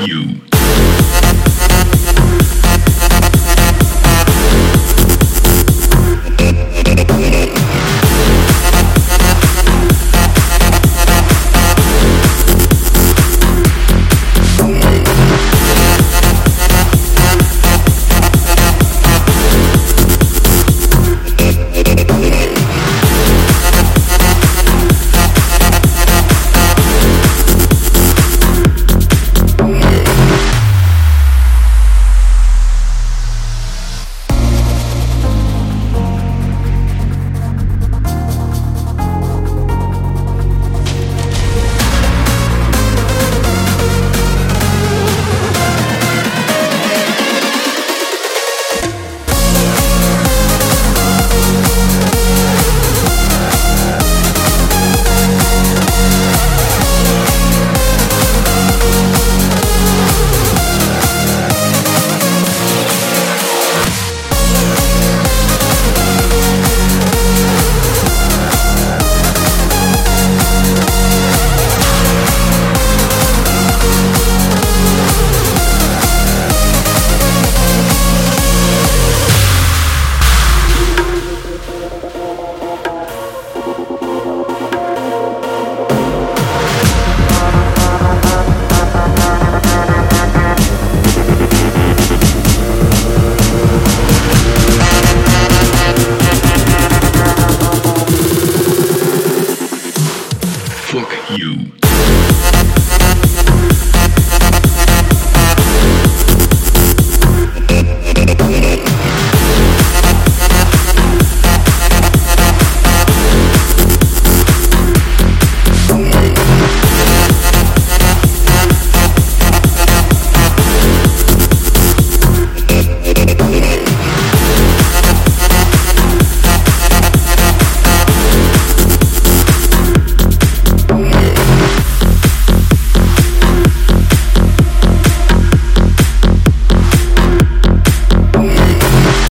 you.